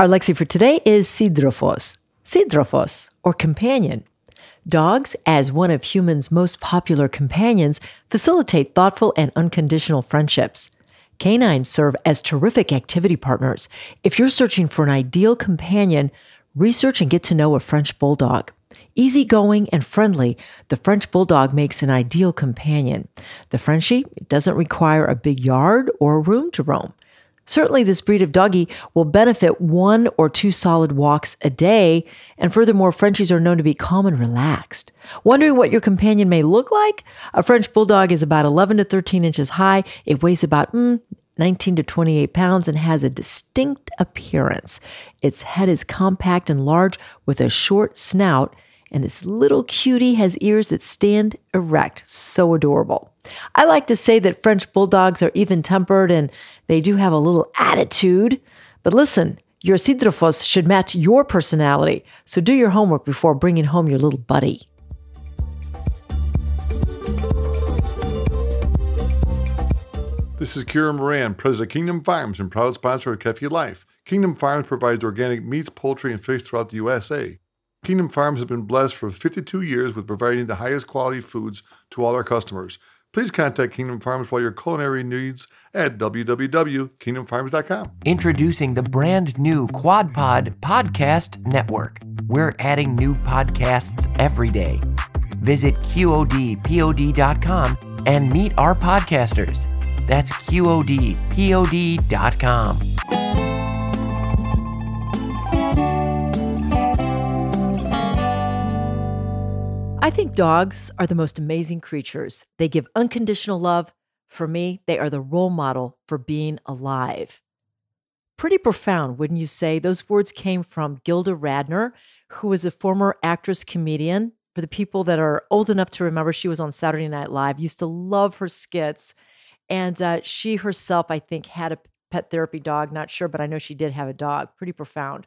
Our lexi for today is sidrophos. Sidrophos, or companion. Dogs, as one of humans' most popular companions, facilitate thoughtful and unconditional friendships. Canines serve as terrific activity partners. If you're searching for an ideal companion, research and get to know a French Bulldog. Easygoing and friendly, the French Bulldog makes an ideal companion. The Frenchie doesn't require a big yard or room to roam. Certainly, this breed of doggy will benefit one or two solid walks a day, and furthermore, Frenchies are known to be calm and relaxed. Wondering what your companion may look like? A French Bulldog is about 11 to 13 inches high. It weighs about mm, 19 to 28 pounds and has a distinct appearance. Its head is compact and large with a short snout and this little cutie has ears that stand erect. So adorable. I like to say that French bulldogs are even tempered and they do have a little attitude. But listen, your Sidrophos should match your personality. So do your homework before bringing home your little buddy. This is Kira Moran, president of Kingdom Farms and proud sponsor of Kefi Life. Kingdom Farms provides organic meats, poultry, and fish throughout the USA. Kingdom Farms has been blessed for 52 years with providing the highest quality foods to all our customers. Please contact Kingdom Farms for your culinary needs at www.kingdomfarms.com. Introducing the brand new QuadPod Podcast Network. We're adding new podcasts every day. Visit QODPOD.com and meet our podcasters. That's QODPOD.com. I think dogs are the most amazing creatures. They give unconditional love. For me, they are the role model for being alive. Pretty profound, wouldn't you say? Those words came from Gilda Radner, who was a former actress comedian. For the people that are old enough to remember, she was on Saturday Night Live, used to love her skits. And uh, she herself, I think, had a pet therapy dog. Not sure, but I know she did have a dog. Pretty profound.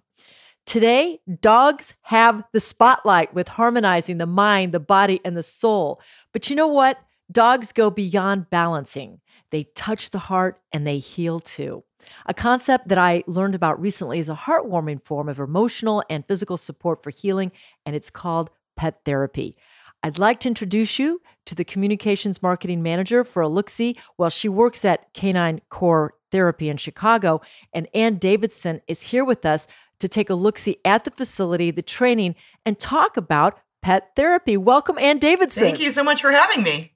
Today, dogs have the spotlight with harmonizing the mind, the body, and the soul. But you know what? Dogs go beyond balancing. They touch the heart and they heal too. A concept that I learned about recently is a heartwarming form of emotional and physical support for healing, and it's called pet therapy. I'd like to introduce you to the communications marketing manager for Aluxi while she works at Canine Core Therapy in Chicago. And Ann Davidson is here with us to take a look see at the facility, the training, and talk about pet therapy. Welcome, Ann Davidson. Thank you so much for having me.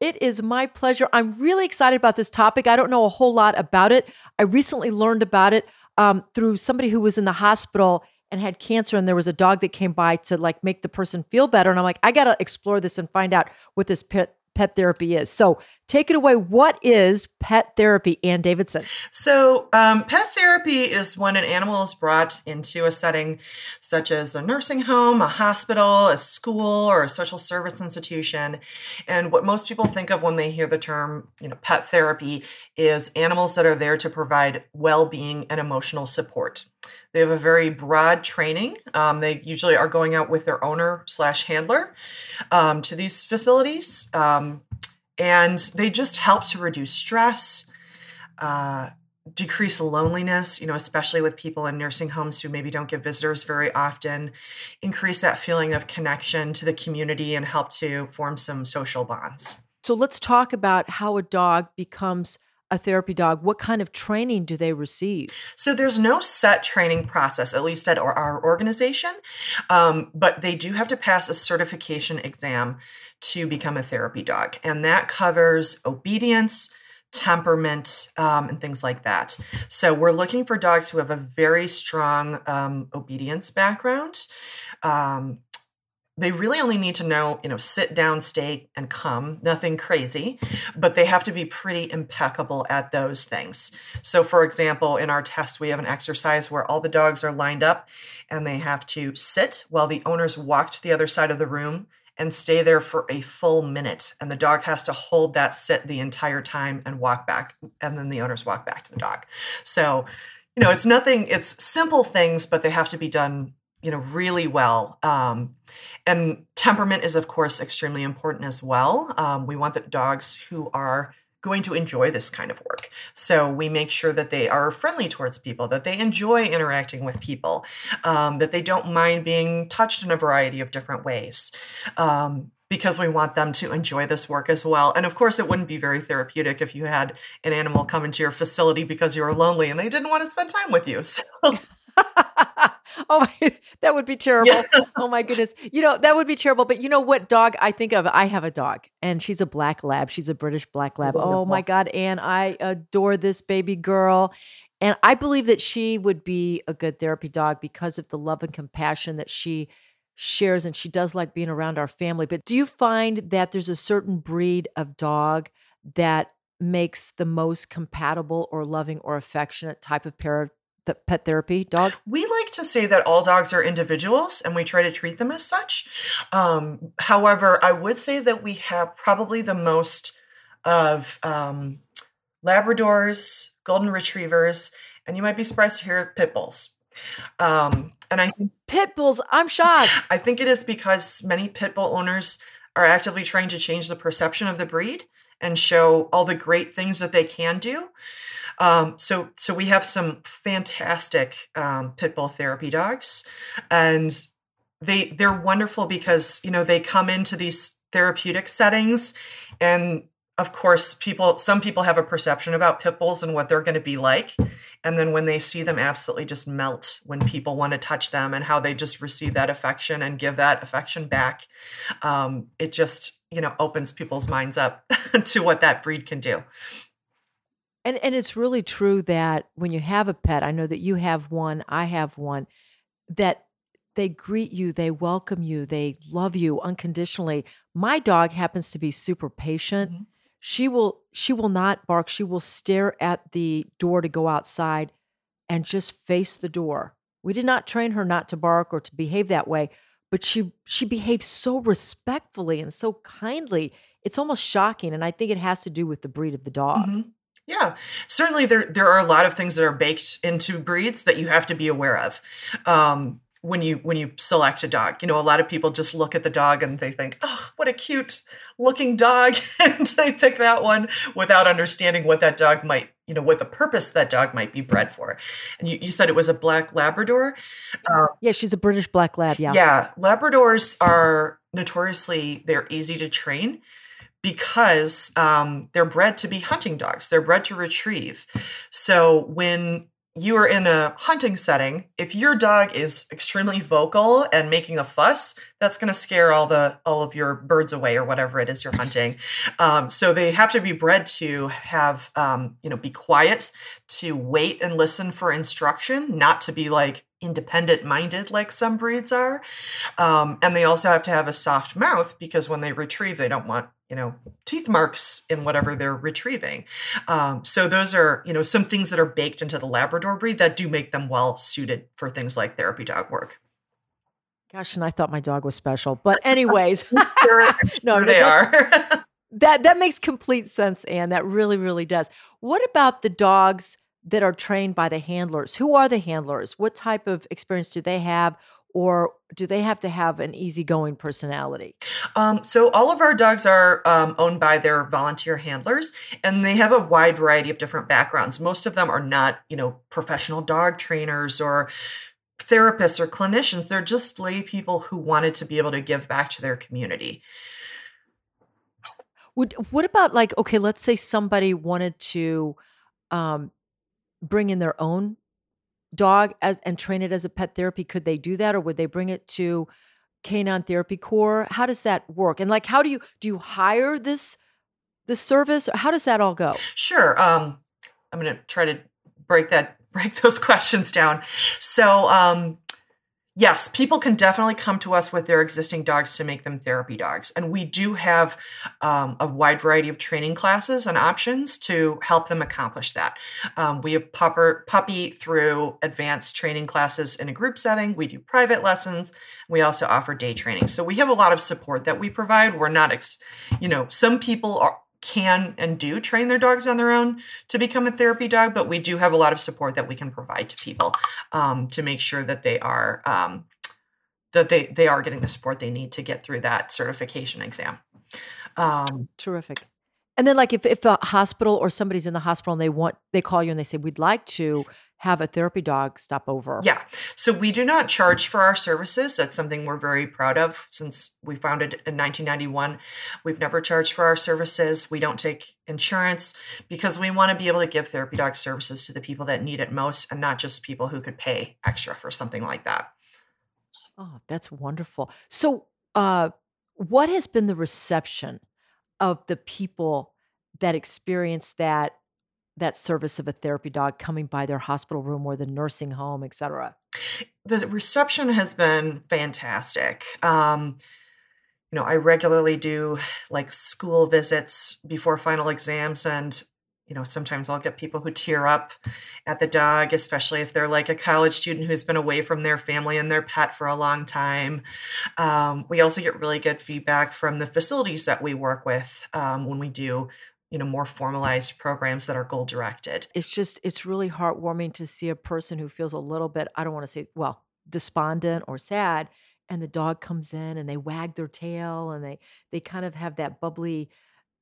It is my pleasure. I'm really excited about this topic. I don't know a whole lot about it. I recently learned about it um, through somebody who was in the hospital and had cancer, and there was a dog that came by to like make the person feel better. And I'm like, I got to explore this and find out what this pet pet therapy is. So take it away. What is pet therapy, Ann Davidson? So, um, pet therapy is when an animal is brought into a setting such as a nursing home, a hospital, a school, or a social service institution. And what most people think of when they hear the term, you know, pet therapy is animals that are there to provide well-being and emotional support. They have a very broad training. Um, they usually are going out with their owner slash handler um, to these facilities, um, and they just help to reduce stress, uh, decrease loneliness. You know, especially with people in nursing homes who maybe don't get visitors very often, increase that feeling of connection to the community and help to form some social bonds. So let's talk about how a dog becomes a therapy dog, what kind of training do they receive? So there's no set training process, at least at our organization, um, but they do have to pass a certification exam to become a therapy dog, and that covers obedience. Temperament um, and things like that. So, we're looking for dogs who have a very strong um, obedience background, um, they really only need to know, you know, sit down, stay, and come, nothing crazy, but they have to be pretty impeccable at those things. So, for example, in our test, we have an exercise where all the dogs are lined up and they have to sit while the owners walk to the other side of the room and stay there for a full minute. And the dog has to hold that sit the entire time and walk back. And then the owners walk back to the dog. So, you know, it's nothing, it's simple things, but they have to be done you know really well um, and temperament is of course extremely important as well um, we want the dogs who are going to enjoy this kind of work so we make sure that they are friendly towards people that they enjoy interacting with people um, that they don't mind being touched in a variety of different ways um, because we want them to enjoy this work as well. And of course, it wouldn't be very therapeutic if you had an animal come into your facility because you were lonely and they didn't want to spend time with you. So oh my, that would be terrible. Yeah. Oh my goodness. You know, that would be terrible. But you know what dog I think of? I have a dog and she's a black lab. She's a British black lab. Wonderful. Oh my God. And I adore this baby girl. And I believe that she would be a good therapy dog because of the love and compassion that she shares. And she does like being around our family. But do you find that there's a certain breed of dog that makes the most compatible or loving or affectionate type of pair the pet therapy dog? We like to say that all dogs are individuals and we try to treat them as such. Um, however, I would say that we have probably the most of um, Labradors, Golden Retrievers, and you might be surprised to hear pit bulls. Um, and I think pit bulls, I'm shocked. I think it is because many pit bull owners are actively trying to change the perception of the breed and show all the great things that they can do. Um, so, so we have some fantastic um, pit bull therapy dogs, and they they're wonderful because you know they come into these therapeutic settings, and of course, people some people have a perception about pit bulls and what they're going to be like, and then when they see them, absolutely just melt when people want to touch them and how they just receive that affection and give that affection back. Um, it just you know opens people's minds up to what that breed can do. And and it's really true that when you have a pet, I know that you have one, I have one, that they greet you, they welcome you, they love you unconditionally. My dog happens to be super patient. Mm-hmm. She will she will not bark. She will stare at the door to go outside and just face the door. We did not train her not to bark or to behave that way, but she she behaves so respectfully and so kindly. It's almost shocking and I think it has to do with the breed of the dog. Mm-hmm. Yeah, certainly there there are a lot of things that are baked into breeds that you have to be aware of. Um, when you when you select a dog. You know a lot of people just look at the dog and they think oh what a cute looking dog and they pick that one without understanding what that dog might you know what the purpose that dog might be bred for. And you, you said it was a black labrador? Um, yeah she's a british black lab yeah. Yeah labradors are notoriously they're easy to train because um, they're bred to be hunting dogs. They're bred to retrieve. So when you are in a hunting setting, if your dog is extremely vocal and making a fuss, that's going to scare all the all of your birds away or whatever it is you're hunting. Um, so they have to be bred to have um, you know be quiet, to wait and listen for instruction, not to be like independent minded like some breeds are. Um, and they also have to have a soft mouth because when they retrieve, they don't want you know teeth marks in whatever they're retrieving. Um, so those are you know some things that are baked into the labrador breed that do make them well suited for things like therapy dog work. Gosh and i thought my dog was special but anyways. Sure, no they are. that that makes complete sense and that really really does. What about the dogs that are trained by the handlers? Who are the handlers? What type of experience do they have or do they have to have an easygoing personality? Um, so all of our dogs are um, owned by their volunteer handlers, and they have a wide variety of different backgrounds. Most of them are not, you know, professional dog trainers or therapists or clinicians. They're just lay people who wanted to be able to give back to their community. Would what about like okay, let's say somebody wanted to um, bring in their own dog as and train it as a pet therapy could they do that or would they bring it to canine therapy corps? How does that work? And like how do you do you hire this the service? How does that all go? Sure um i'm going to try to break that break those questions down. So um Yes, people can definitely come to us with their existing dogs to make them therapy dogs. And we do have um, a wide variety of training classes and options to help them accomplish that. Um, we have pupper, puppy through advanced training classes in a group setting. We do private lessons. We also offer day training. So we have a lot of support that we provide. We're not, ex- you know, some people are, can and do train their dogs on their own to become a therapy dog, but we do have a lot of support that we can provide to people um, to make sure that they are um, that they they are getting the support they need to get through that certification exam. Um, Terrific. And then, like, if if a hospital or somebody's in the hospital and they want, they call you and they say, "We'd like to have a therapy dog stop over." Yeah. So we do not charge for our services. That's something we're very proud of. Since we founded in 1991, we've never charged for our services. We don't take insurance because we want to be able to give therapy dog services to the people that need it most, and not just people who could pay extra for something like that. Oh, that's wonderful. So, uh, what has been the reception of the people that experience that that service of a therapy dog coming by their hospital room or the nursing home, et cetera? The reception has been fantastic. Um, you know, I regularly do like school visits before final exams, and you know, sometimes I'll get people who tear up at the dog, especially if they're like a college student who's been away from their family and their pet for a long time. Um, we also get really good feedback from the facilities that we work with um, when we do you know more formalized programs that are goal directed. It's just it's really heartwarming to see a person who feels a little bit i don't want to say well despondent or sad and the dog comes in and they wag their tail and they they kind of have that bubbly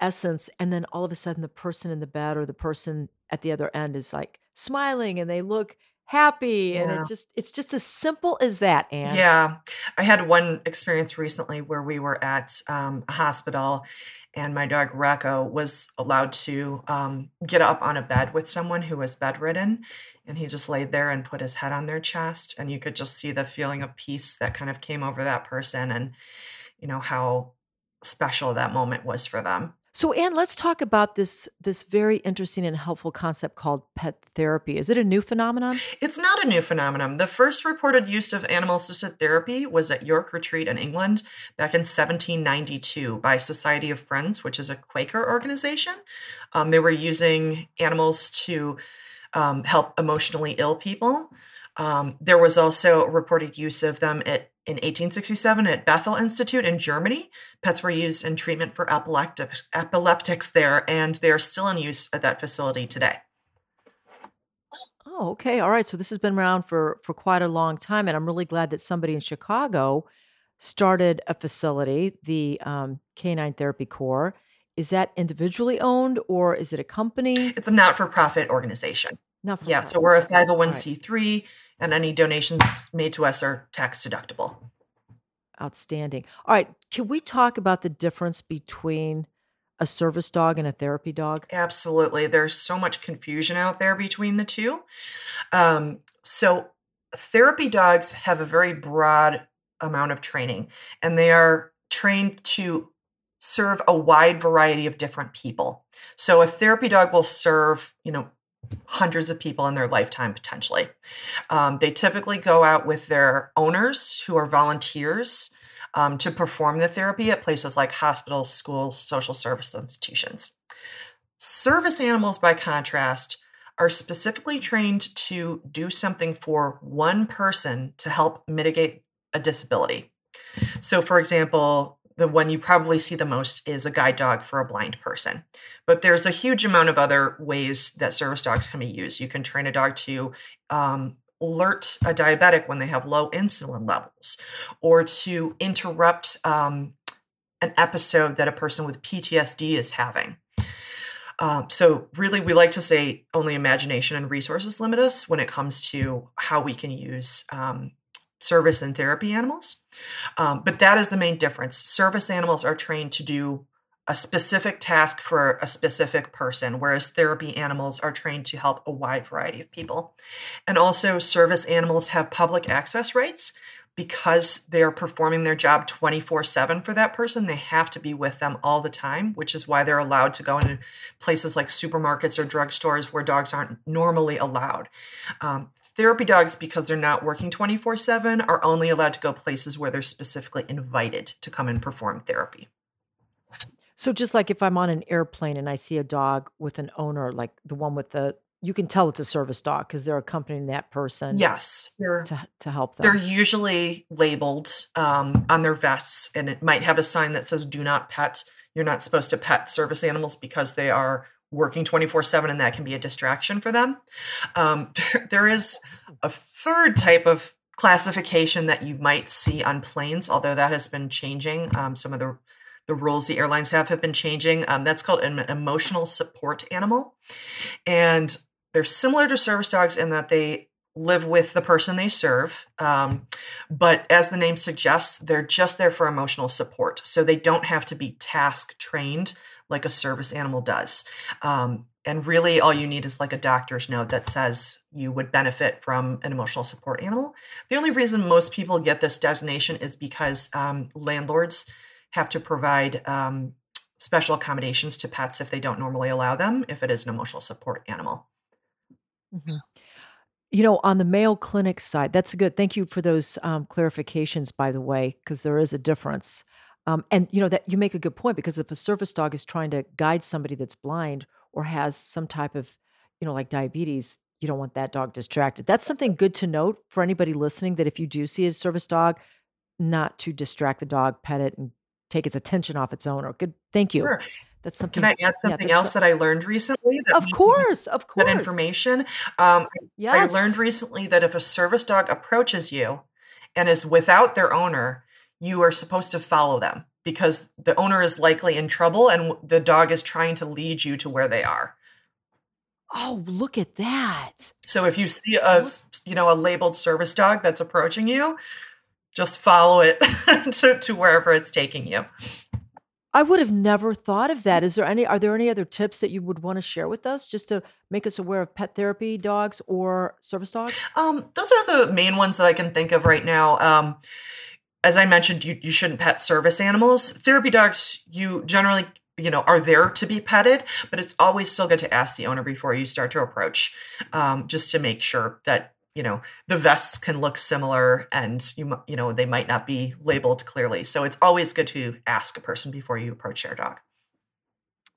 essence and then all of a sudden the person in the bed or the person at the other end is like smiling and they look happy and it just it's just as simple as that and yeah i had one experience recently where we were at um, a hospital and my dog Rocco was allowed to um, get up on a bed with someone who was bedridden and he just laid there and put his head on their chest and you could just see the feeling of peace that kind of came over that person and you know how special that moment was for them so, Anne, let's talk about this this very interesting and helpful concept called pet therapy. Is it a new phenomenon? It's not a new phenomenon. The first reported use of animal assisted therapy was at York Retreat in England back in 1792 by Society of Friends, which is a Quaker organization. Um, they were using animals to um, help emotionally ill people. Um, there was also reported use of them at in 1867 at Bethel Institute in Germany. Pets were used in treatment for epileptics, epileptics there, and they are still in use at that facility today. Oh, okay. All right. So this has been around for for quite a long time, and I'm really glad that somebody in Chicago started a facility, the um, Canine Therapy Corps. Is that individually owned or is it a company? It's a not-for-profit organization. Not for yeah. So we're a 501c3. Right and any donations made to us are tax deductible. Outstanding. All right. Can we talk about the difference between a service dog and a therapy dog? Absolutely. There's so much confusion out there between the two. Um, so, therapy dogs have a very broad amount of training, and they are trained to serve a wide variety of different people. So, a therapy dog will serve, you know, hundreds of people in their lifetime potentially. Um, they typically go out with their owners who are volunteers um, to perform the therapy at places like hospitals, schools, social service institutions. Service animals, by contrast, are specifically trained to do something for one person to help mitigate a disability. So, for example, the one you probably see the most is a guide dog for a blind person. But there's a huge amount of other ways that service dogs can be used. You can train a dog to um, alert a diabetic when they have low insulin levels, or to interrupt um, an episode that a person with PTSD is having. Um, so, really, we like to say only imagination and resources limit us when it comes to how we can use um, service and therapy animals. Um, but that is the main difference. Service animals are trained to do a specific task for a specific person, whereas therapy animals are trained to help a wide variety of people. And also, service animals have public access rights because they are performing their job 24 7 for that person. They have to be with them all the time, which is why they're allowed to go into places like supermarkets or drugstores where dogs aren't normally allowed. Um, therapy dogs, because they're not working 24 7, are only allowed to go places where they're specifically invited to come and perform therapy. So just like if I'm on an airplane and I see a dog with an owner, like the one with the, you can tell it's a service dog because they're accompanying that person Yes, to to help them. they're usually labeled um, on their vests, and it might have a sign that says "Do not pet." You're not supposed to pet service animals because they are working 24 7 and that can be a distraction for them. Um, there is a third type of classification that you might see on planes, although that has been changing. Um, some of the the rules the airlines have have been changing. Um, that's called an emotional support animal, and they're similar to service dogs in that they live with the person they serve. Um, but as the name suggests, they're just there for emotional support. So they don't have to be task trained like a service animal does. Um, and really, all you need is like a doctor's note that says you would benefit from an emotional support animal. The only reason most people get this designation is because um, landlords have to provide um, special accommodations to pets if they don't normally allow them, if it is an emotional support animal. Mhm. You know, on the Mayo Clinic side, that's a good. Thank you for those um, clarifications, by the way, because there is a difference. Um, and you know that you make a good point because if a service dog is trying to guide somebody that's blind or has some type of, you know, like diabetes, you don't want that dog distracted. That's something good to note for anybody listening. That if you do see a service dog, not to distract the dog, pet it, and take its attention off its owner. Good. Thank you. Sure. That's Can something. I add something that's else that I learned recently that of course, of that course. information? Um, I learned recently that if a service dog approaches you and is without their owner, you are supposed to follow them because the owner is likely in trouble and the dog is trying to lead you to where they are. Oh, look at that. So if you see a you know a labeled service dog that's approaching you, just follow it to, to wherever it's taking you. I would have never thought of that. Is there any are there any other tips that you would want to share with us just to make us aware of pet therapy dogs or service dogs? Um, those are the main ones that I can think of right now. Um, as I mentioned, you, you shouldn't pet service animals. Therapy dogs, you generally, you know, are there to be petted, but it's always still good to ask the owner before you start to approach, um, just to make sure that you know the vests can look similar and you you know they might not be labeled clearly. So it's always good to ask a person before you approach their dog.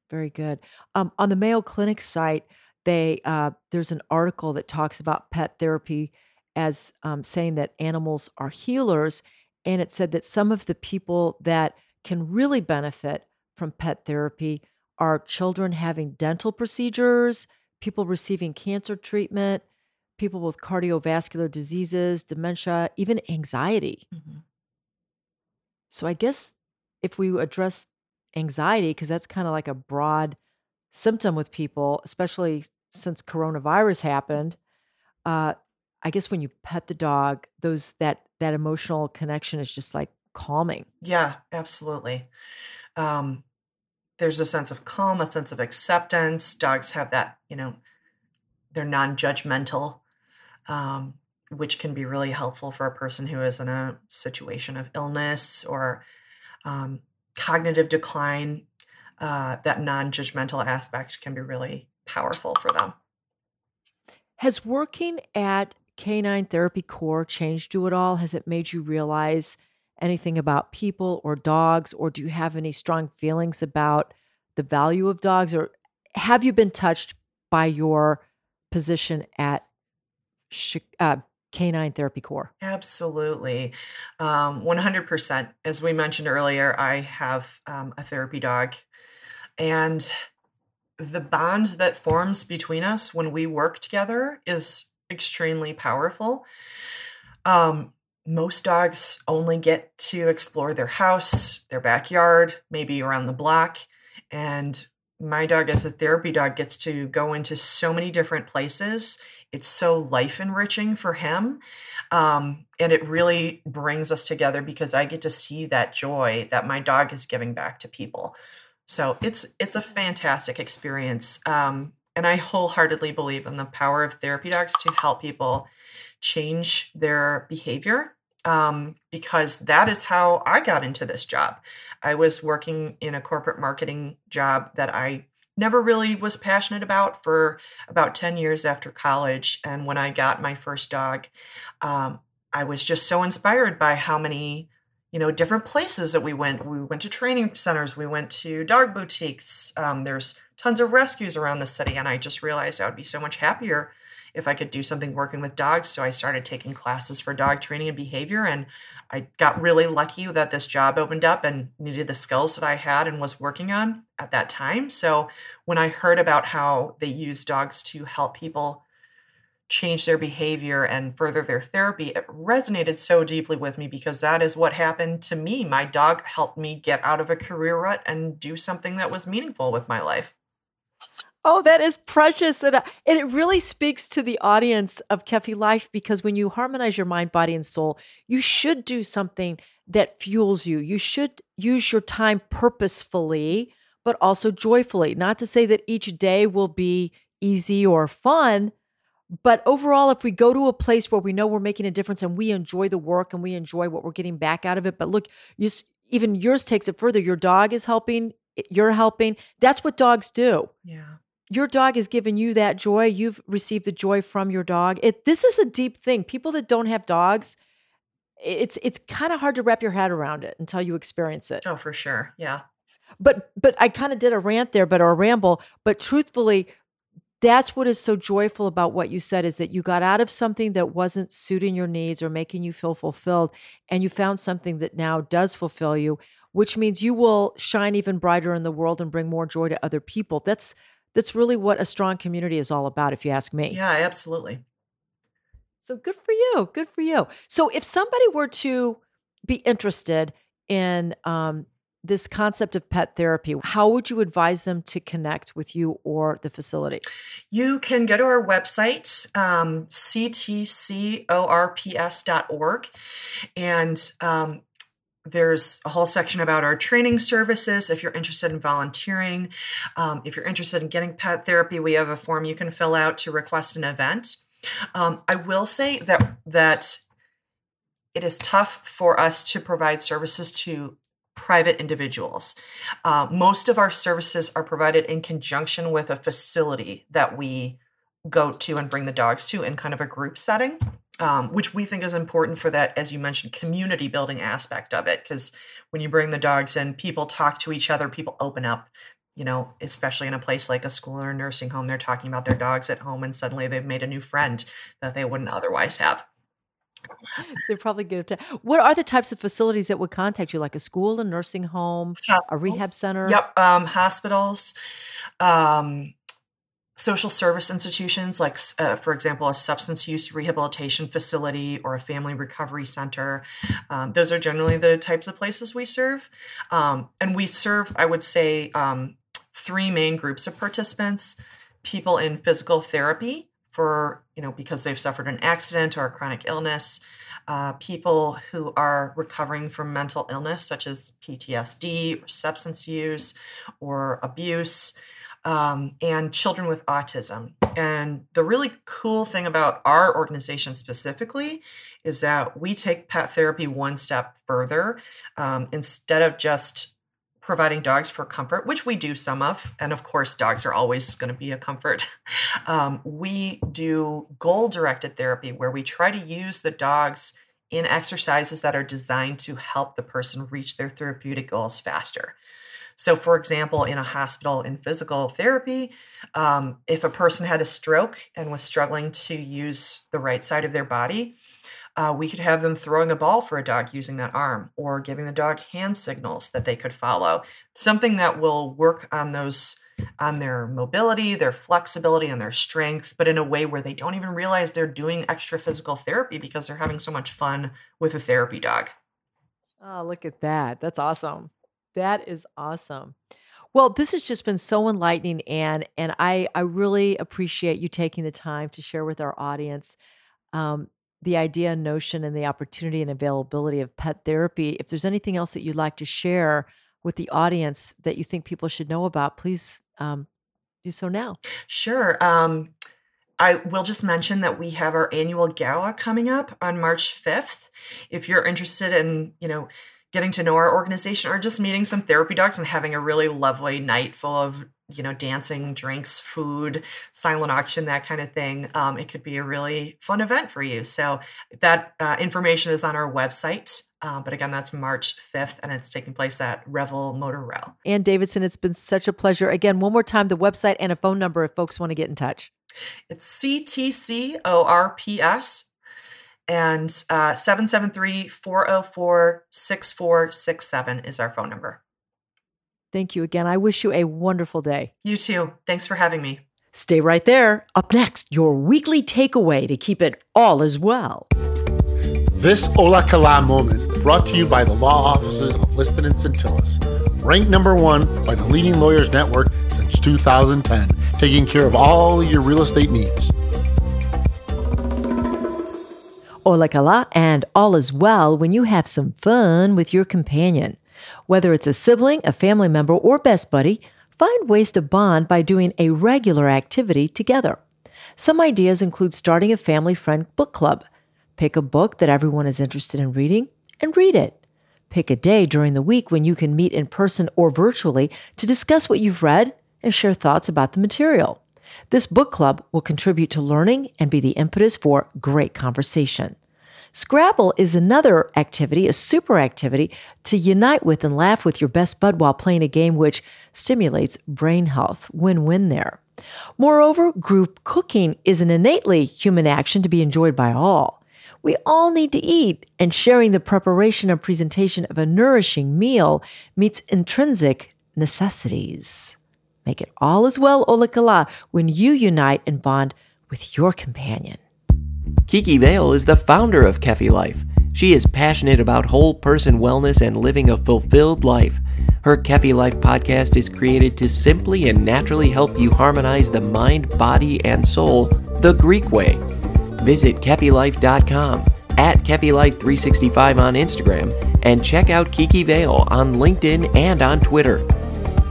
Very good. Um, on the Mayo Clinic site, they uh, there's an article that talks about pet therapy as um, saying that animals are healers, and it said that some of the people that can really benefit from pet therapy are children having dental procedures, people receiving cancer treatment, people with cardiovascular diseases, dementia, even anxiety. Mhm. So I guess if we address anxiety, because that's kind of like a broad symptom with people, especially since coronavirus happened, uh, I guess when you pet the dog, those that that emotional connection is just like calming. Yeah, absolutely. Um, there's a sense of calm, a sense of acceptance. Dogs have that, you know, they're non-judgmental, um, which can be really helpful for a person who is in a situation of illness or um, cognitive decline. Uh, that non-judgmental aspect can be really powerful for them. Has working at Canine Therapy Corps changed you at all? Has it made you realize anything about people or dogs, or do you have any strong feelings about the value of dogs, or have you been touched by your position at uh, Canine Therapy Corps? Absolutely. Um, 100%. As we mentioned earlier, I have um, a therapy dog, and the bond that forms between us when we work together is extremely powerful. Um, most dogs only get to explore their house, their backyard, maybe around the block. And my dog, as a therapy dog, gets to go into so many different places. It's so life enriching for him. Um, and it really brings us together because I get to see that joy that my dog is giving back to people. So it's it's a fantastic experience. Um, and I wholeheartedly believe in the power of therapy dogs to help people change their behavior um, because that is how I got into this job. I was working in a corporate marketing job that I never really was passionate about for about 10 years after college. And when I got my first dog, um, I was just so inspired by how many you know different places that we went. We went to training centers we went to dog boutiques. Um, there's tons of rescues around the city and i just realized i would be so much happier if i could do something working with dogs. So i started taking classes for dog training and behavior and i got really lucky that this job opened up and needed the skills that i had and was working on at that time. So when i heard about how they use dogs to help people change their behavior and further their therapy, it resonated so deeply with me because that is what happened to me. My dog helped me get out of a career rut and do something that was meaningful with my life. Oh, that is precious. And, uh, and it really speaks to the audience of Kefi Life because when you harmonize your mind, body, and soul, you should do something that fuels you. You should use your time purposefully, but also joyfully. Not to say that each day will be easy or fun, but overall, if we go to a place where we know we're making a difference and we enjoy the work and we enjoy what we're getting back out of it, but look, you, even yours takes it further. Your dog is helping, eh, you're helping. That's what dogs do. Yeah. Your dog is giving you that joy. You've received the joy from your dog. It this is a deep thing. People that don't have dogs, it's it's kind of hard to wrap your head around it until you experience it. Oh, for sure. Yeah. But but I kind of did a rant there, but or a ramble. But truthfully, that's what is so joyful about what you said is that you got out of something that wasn't suiting your needs or making you feel fulfilled and you found something that now does fulfill you which means you will shine even brighter in the world and bring more joy to other people. That's that's really what a strong community is all about if you ask me. Yeah absolutely. So good for you good for you. So if somebody were to be interested in um, this concept of pet therapy, how would you advise them to connect with you or the facility? You can go to our website, um, ctcorps.org, and um, there's a whole section about our training services if you're interested in volunteering. Um, if you're interested in getting pet therapy, we have a form you can fill out to request an event. Um, I will say that that it is tough for us to provide services to private individuals. Uh, most of our services are provided in conjunction with a facility that we go to and bring the dogs to in kind of a group setting. Um, which we think is important for that, as you mentioned, community building aspect of it. Because when you bring the dogs in, people talk to each other, people open up, you know, especially in a place like a school or a nursing home, they're talking about their dogs at home and suddenly they've made a new friend that they wouldn't otherwise have. They're probably good at What are the types of facilities that would contact you, like a school, a nursing home, hospitals. a rehab center? Yep, um, hospitals, um, social service institutions, like, uh, for example, a substance use rehabilitation facility or a family recovery center. Um, those are generally the types of places we serve. Um, and we serve, I would say, um, three main groups of participants people in physical therapy for, you know, because they've suffered an accident or a chronic illness, uh, people who are recovering from mental illness, such as PTSD or substance use or abuse, um, and children with autism. And the really cool thing about our organization specifically is that we take pet therapy one step further. Um, instead of just providing dogs for comfort, which we do some of, and of course, dogs are always going to be a comfort. Um, we do goal directed therapy where we try to use the dogs in exercises that are designed to help the person reach their therapeutic goals faster. So, for example, in a hospital in physical therapy, um, if a person had a stroke and was struggling to use the right side of their body, uh, we could have them throwing a ball for a dog using that arm or giving the dog hand signals that they could follow. Something that will work on those on their mobility their flexibility and their strength but in a way where they don't even realize they're doing extra physical therapy because they're having so much fun with a therapy dog. Oh look at that. That's awesome. That is awesome. Well, this has just been so enlightening, Anne, and I I really appreciate you taking the time to share with our audience. Um, the idea and notion and the opportunity and availability of pet therapy. If there's anything else that you'd like to share with the audience that you think people should know about, please um, do so now. Sure. Um, I will just mention that we have our annual gala coming up on March 5th. If you're interested in, you know, getting to know our organization or just meeting some therapy dogs and having a really lovely night full of you know, dancing, drinks, food, silent auction, that kind of thing, um, it could be a really fun event for you. So that uh, information is on our website. Uh, but again, that's March 5th, and it's taking place at Revel Motor Row. Ann Davidson, it's been such a pleasure. Again, one more time, the website and a phone number if folks want to get in touch. It's CTCORPS and uh, 773 404 6467 is our phone number. Thank you again. I wish you a wonderful day. You too. Thanks for having me. Stay right there. Up next, your weekly takeaway to keep it all as well. This Ola Kala moment brought to you by the law offices of Liston and Centillus, ranked number one by the leading lawyers network since 2010, taking care of all your real estate needs. Ola Kala and all is well when you have some fun with your companion. Whether it's a sibling, a family member, or best buddy, find ways to bond by doing a regular activity together. Some ideas include starting a family friend book club. Pick a book that everyone is interested in reading and read it. Pick a day during the week when you can meet in person or virtually to discuss what you've read and share thoughts about the material. This book club will contribute to learning and be the impetus for great conversation. Scrabble is another activity, a super activity to unite with and laugh with your best bud while playing a game which stimulates brain health. Win win there. Moreover, group cooking is an innately human action to be enjoyed by all. We all need to eat, and sharing the preparation and presentation of a nourishing meal meets intrinsic necessities. Make it all as well, Ola Kala, when you unite and bond with your companion. Kiki Vale is the founder of Kefi Life. She is passionate about whole person wellness and living a fulfilled life. Her Kefi Life podcast is created to simply and naturally help you harmonize the mind, body, and soul the Greek way. Visit KefiLife.com, at KefiLife365 on Instagram, and check out Kiki Vale on LinkedIn and on Twitter.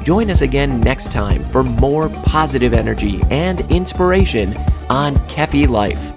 Join us again next time for more positive energy and inspiration on Kefi Life.